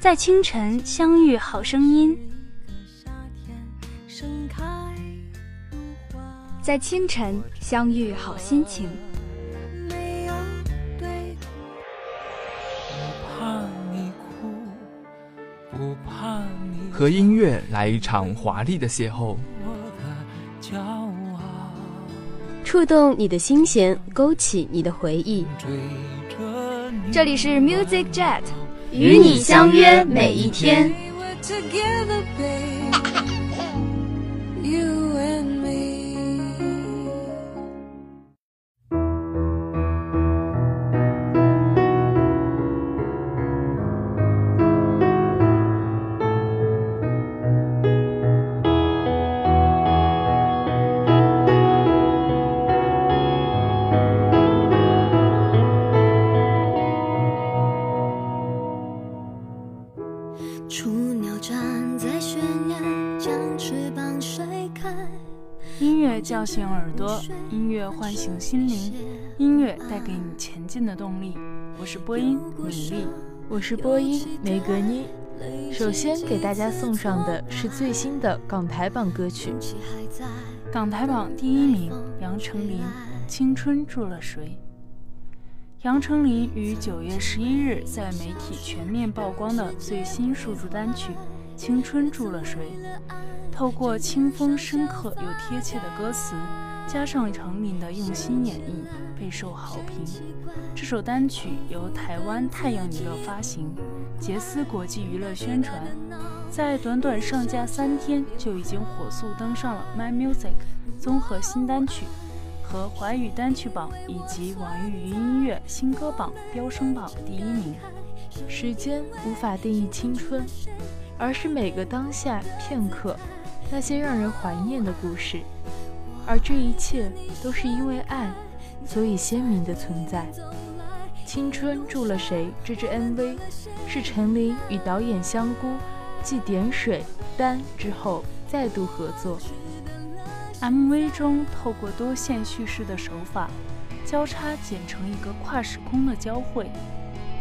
在清晨相遇，好声音；在清晨相遇，好心情。和音乐来一场华丽的邂逅，触动你的心弦，勾起你的回忆。这里是 Music Jet，与你相约每一天。醒耳朵，音乐唤醒心灵，音乐带给你前进的动力。我是播音米粒，我是播音梅格妮。首先给大家送上的是最新的港台榜歌曲。港台榜第一名，杨丞琳，《青春住了谁》。杨丞琳于九月十一日在媒体全面曝光的最新数字单曲《青春住了谁》。透过清风深刻又贴切的歌词，加上程琳的用心演绎，备受好评。这首单曲由台湾太阳娱乐发行，杰斯国际娱乐宣传，在短短上架三天就已经火速登上了 My Music 综合新单曲和华语单曲榜以及网易云音乐新歌榜飙升榜第一名。时间无法定义青春，而是每个当下片刻。那些让人怀念的故事，而这一切都是因为爱，所以鲜明的存在。青春住了谁？这支 MV 是陈琳与导演香菇继点水丹之后再度合作。MV 中透过多线叙事的手法，交叉剪成一个跨时空的交汇。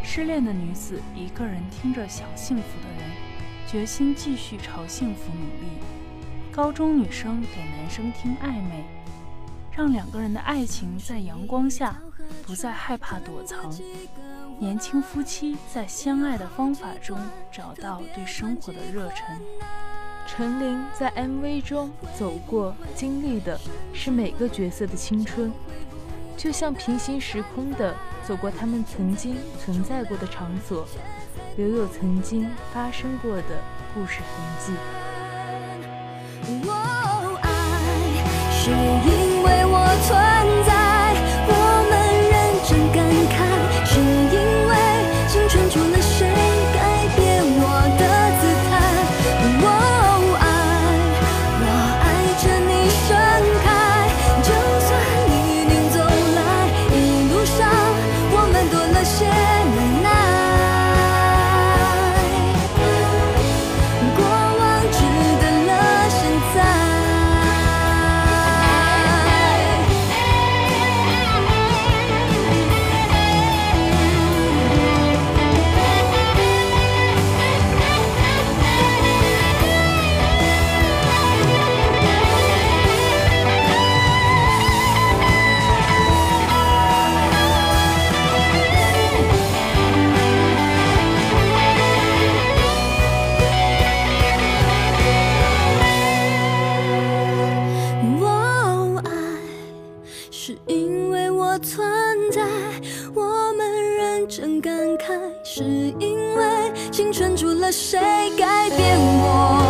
失恋的女子一个人听着想幸福的人，决心继续朝幸福努力。高中女生给男生听暧昧，让两个人的爱情在阳光下不再害怕躲藏。年轻夫妻在相爱的方法中找到对生活的热忱。陈琳在 MV 中走过、经历的是每个角色的青春，就像平行时空的走过他们曾经存在过的场所，留有曾经发生过的故事痕迹。是因为是因为青春除了谁改变我？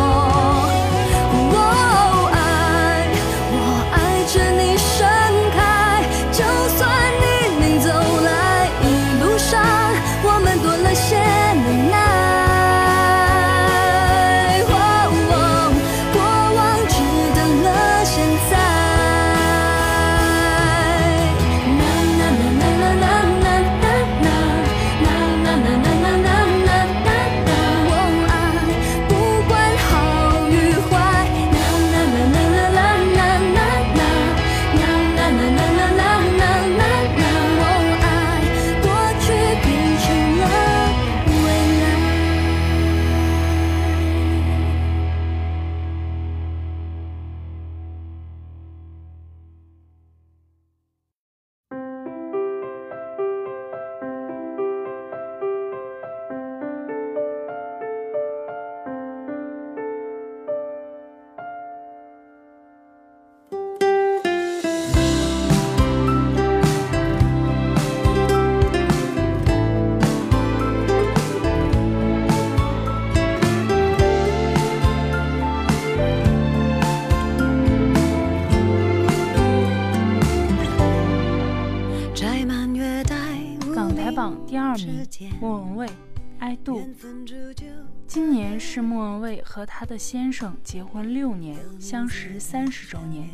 和她的先生结婚六年，相识三十周年，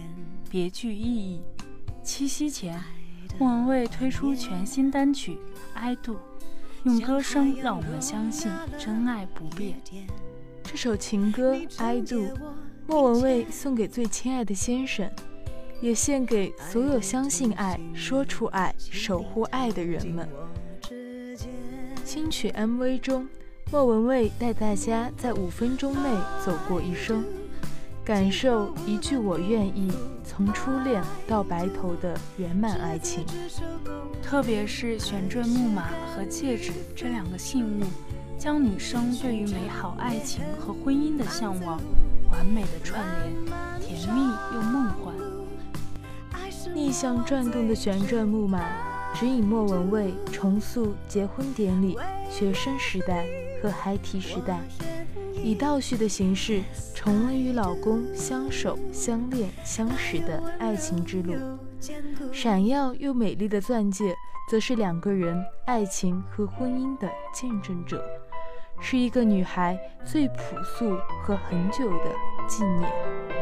别具意义。七夕前，莫文蔚推出全新单曲《I Do》，用歌声让我们相信真爱不变。这首情歌《I Do》，莫文蔚送给最亲爱的先生。也献给所有相信爱、说出爱、守护爱的人们。新曲 MV 中，莫文蔚带大家在五分钟内走过一生，感受一句“我愿意”从初恋到白头的圆满爱情。特别是旋转木马和戒指这两个信物，将女生对于美好爱情和婚姻的向往完美的串联，甜蜜又梦幻。逆向转动的旋转木马，指引莫文蔚重塑结婚典礼、学生时代和孩提时代，以倒叙的形式重温与老公相守、相恋、相识的爱情之路。闪耀又美丽的钻戒，则是两个人爱情和婚姻的见证者，是一个女孩最朴素和恒久的纪念。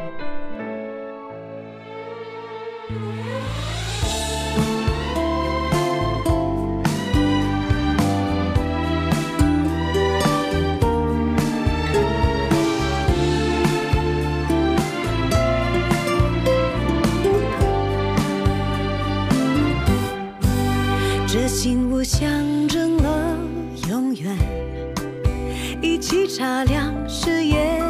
象征了永远，一起擦亮誓言，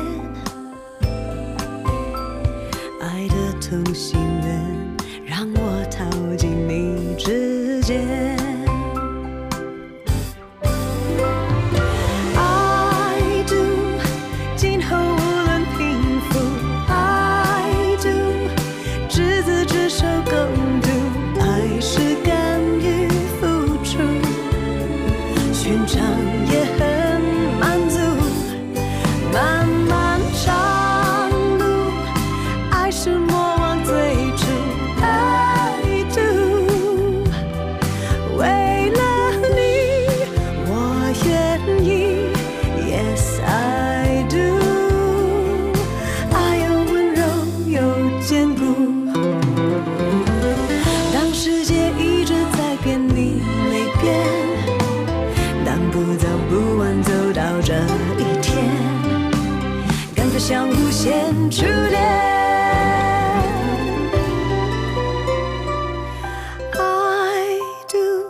爱的同心圆，让我逃进你指尖。像无限初恋。I do，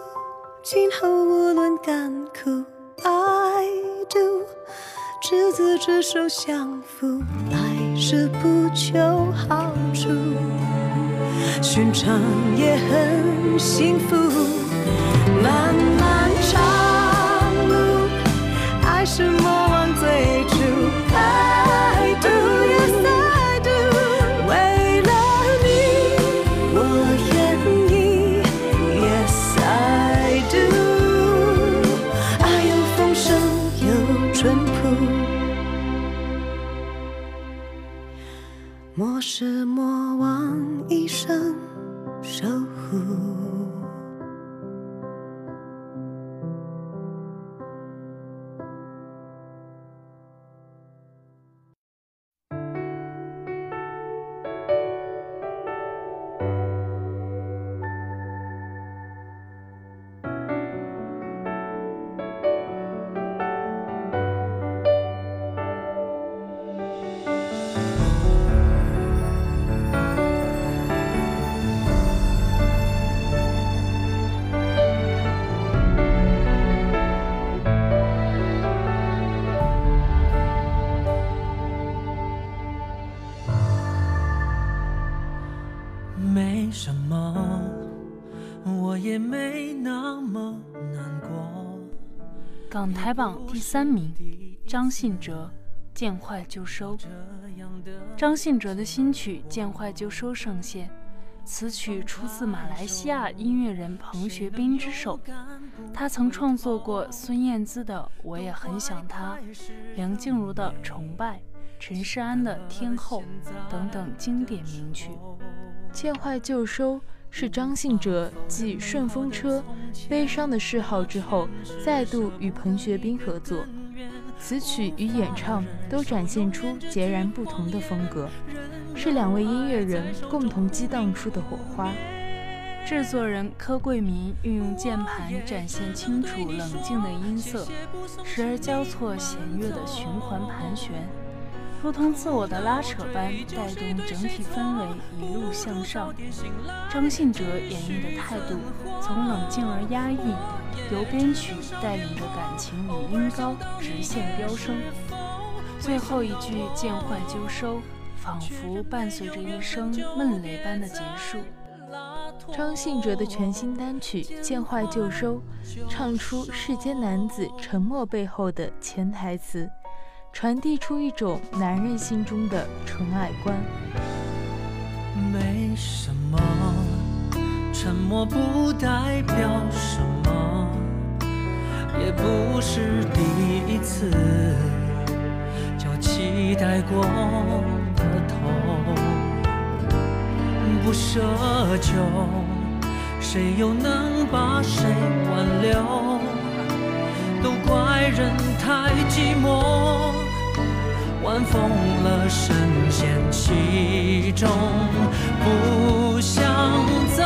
今后无论甘苦，I do，执子之手相扶，爱是不求好处。寻常也很幸福。莫失莫忘一生守护。也没那么难过。港台榜第三名，张信哲《见坏就收》。张信哲的新曲《见坏就收》上线，此曲出自马来西亚音乐人彭学斌之手。他曾创作过孙燕姿的《我也很想他》，梁静茹的《崇拜》，陈势安的《天后》等等经典名曲。见坏就收是张信哲继《顺风车》《悲伤的嗜好》之后，再度与彭学斌合作。词曲与演唱都展现出截然不同的风格，是两位音乐人共同激荡出的火花。制作人柯桂民运用键盘展现清楚冷静的音色，时而交错弦乐的循环盘旋，如同自我的拉扯般带动整体氛围一路向上。张信哲演绎的态度从冷静而压抑，由编曲带领着感情与音高直线飙升。最后一句见坏就收，仿佛伴随着一声闷雷般的结束。张信哲的全新单曲《见坏就收》，唱出世间男子沉默背后的潜台词，传递出一种男人心中的纯爱观。没什么，沉默不代表什么，也不是第一次就期待过的头。不奢求，谁又能把谁挽留？都怪人太寂寞，晚风了，深陷其中，不想走。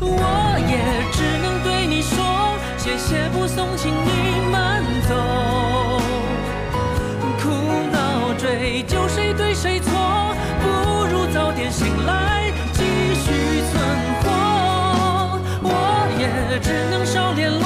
我也只能对你说，谢谢不送，请你慢走。苦恼追究谁对谁错？不如早点醒来，继续存活。我也只能少联络，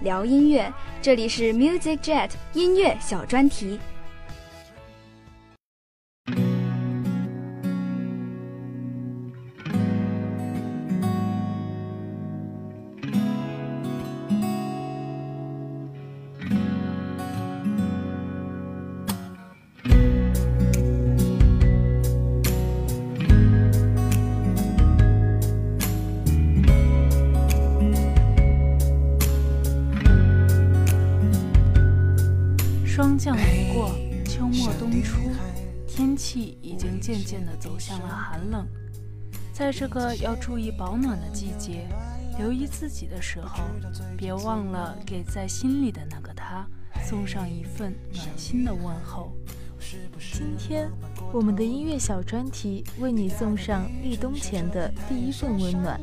聊音乐，这里是 Music Jet 音乐小专题。渐渐地走向了寒冷，在这个要注意保暖的季节，留意自己的时候，别忘了给在心里的那个他送上一份暖心的问候。今天，我们的音乐小专题为你送上立冬前的第一份温暖。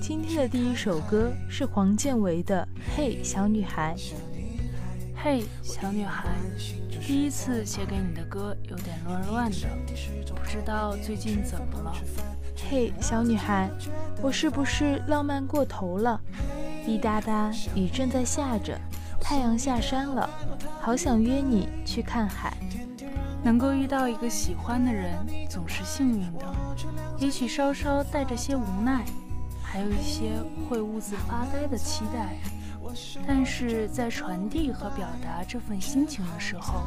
今天的第一首歌是黄建为的《嘿，小女孩》。嘿，小女孩。第一次写给你的歌有点乱乱的，不知道最近怎么了。嘿，小女孩，我是不是浪漫过头了？滴答答，雨正在下着，太阳下山了，好想约你去看海。能够遇到一个喜欢的人，总是幸运的，也许稍稍带着些无奈，还有一些会兀自发呆的期待。但是在传递和表达这份心情的时候，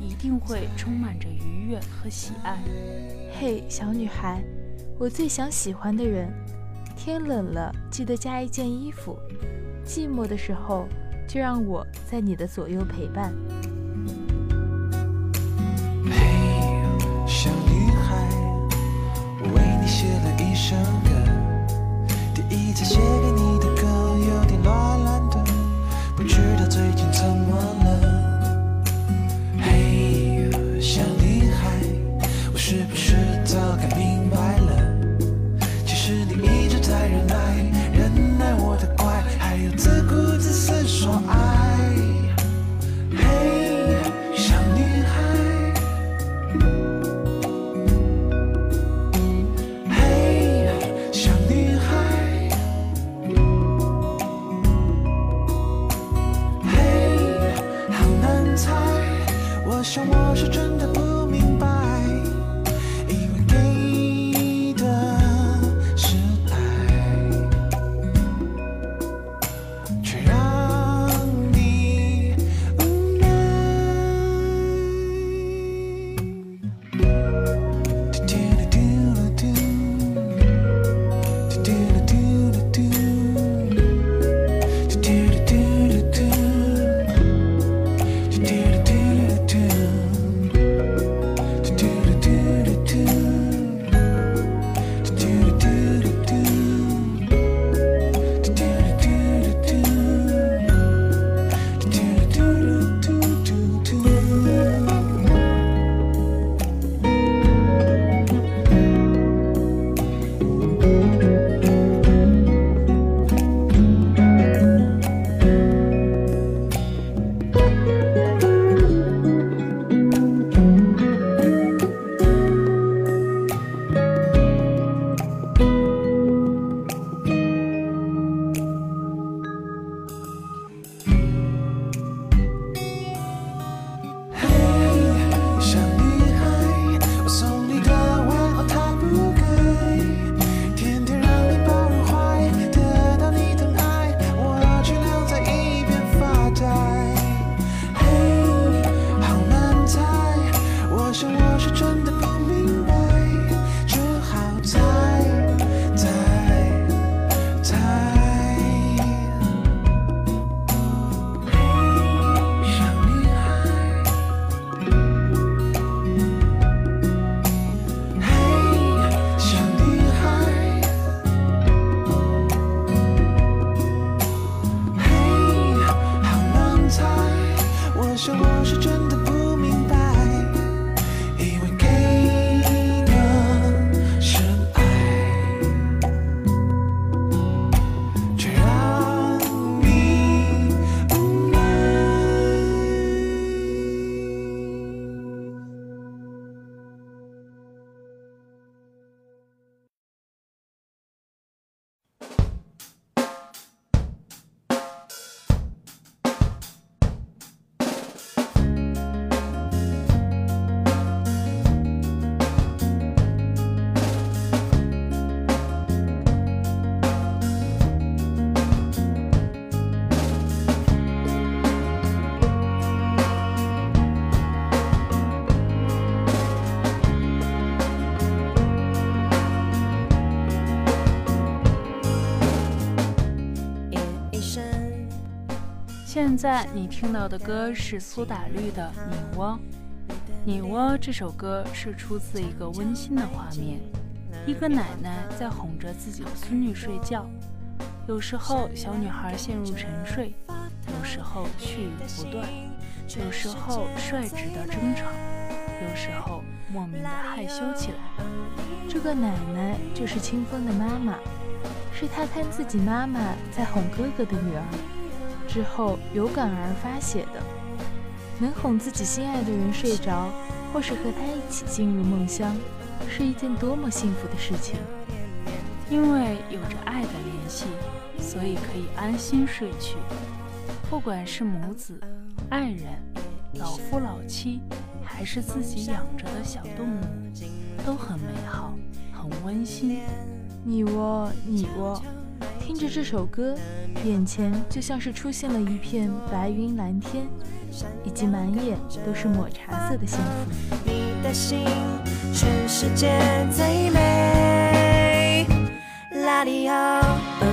一定会充满着愉悦和喜爱。嘿，小女孩，我最想喜欢的人。天冷了，记得加一件衣服。寂寞的时候，就让我在你的左右陪伴。嘿，小女孩，我为你写了一首歌，第一次写给你。是不是现在你听到的歌是苏打绿的《你窝》。《你窝》这首歌是出自一个温馨的画面，一个奶奶在哄着自己的孙女睡觉。有时候小女孩陷入沉睡，有时候絮语不断，有时候率直的争吵，有时候莫名的害羞起来。这个奶奶就是清风的妈妈，是她看自己妈妈在哄哥哥的女儿。之后有感而发写的，能哄自己心爱的人睡着，或是和他一起进入梦乡，是一件多么幸福的事情。因为有着爱的联系，所以可以安心睡去。不管是母子、爱人、老夫老妻，还是自己养着的小动物，都很美好，很温馨。你我，你窝。听着这首歌，眼前就像是出现了一片白云蓝天，以及满眼都是抹茶色的幸福。你的心，全世界最美。啦哩哦，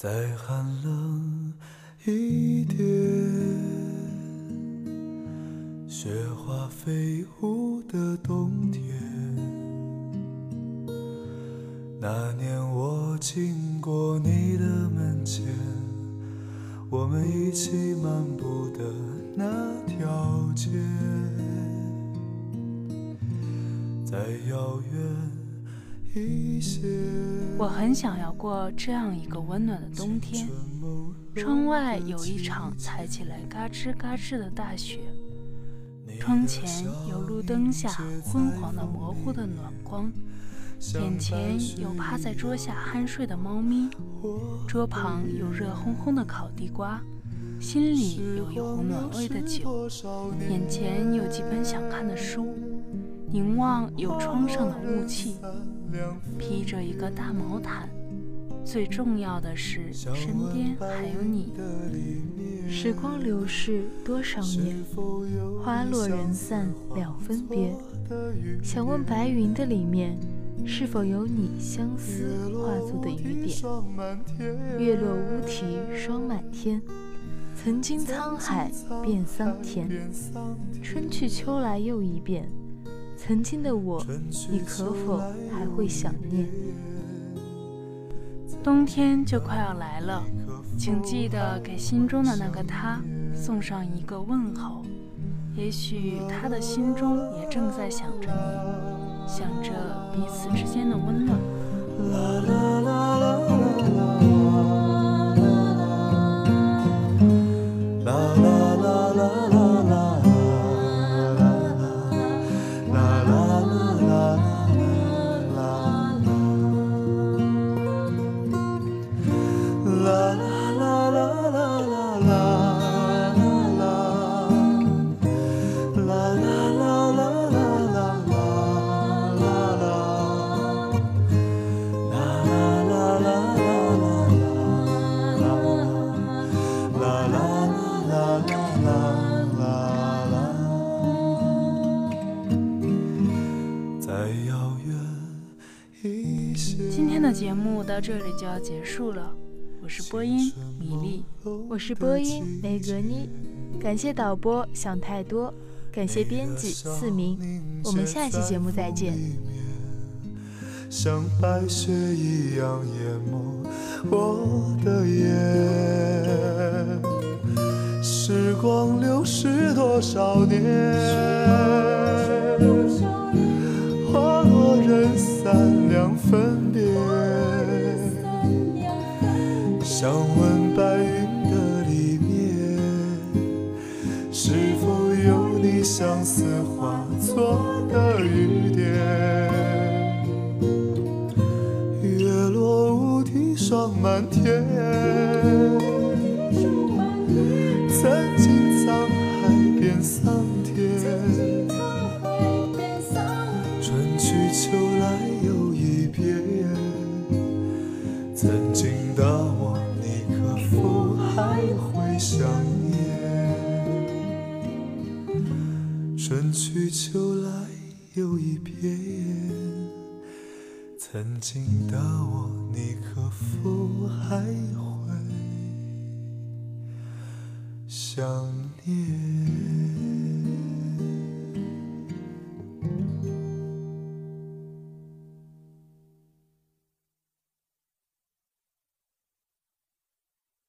再寒冷一点，雪花飞舞的冬天。那年我经过你的门前，我们一起漫步的那条街，再遥远。我很想要过这样一个温暖的冬天，窗外有一场踩起来嘎吱嘎吱的大雪，窗前有路灯下昏黄的模糊的暖光，眼前有趴在桌下酣睡的猫咪，桌旁有热烘烘的烤地瓜，心里有一壶暖胃的酒，眼前有几本想看的书，凝望有窗上的雾气。披着一个大毛毯，最重要的是身边还有你。时光流逝多少年，花落人散两分别。想问白云的里面，是否有你相思化作的雨点？月落乌啼霜满天，曾经沧海变桑田。春去秋来又一遍。曾经的我，你可否还会想念？冬天就快要来了，请记得给心中的那个他送上一个问候。也许他的心中也正在想着你，想着彼此之间的温暖。啦啦啦啦啦到这里就要结束了。我是播音米粒，我是播音梅格妮，感谢导播想太多，感谢编辑四明，我们下期节目再见。像白雪一样淹没我的眼，时光流逝多少年，花落人散两分别。想问白云的里面，是否有你相思化作的雨点？月落乌啼霜满天，曾经的我，你可否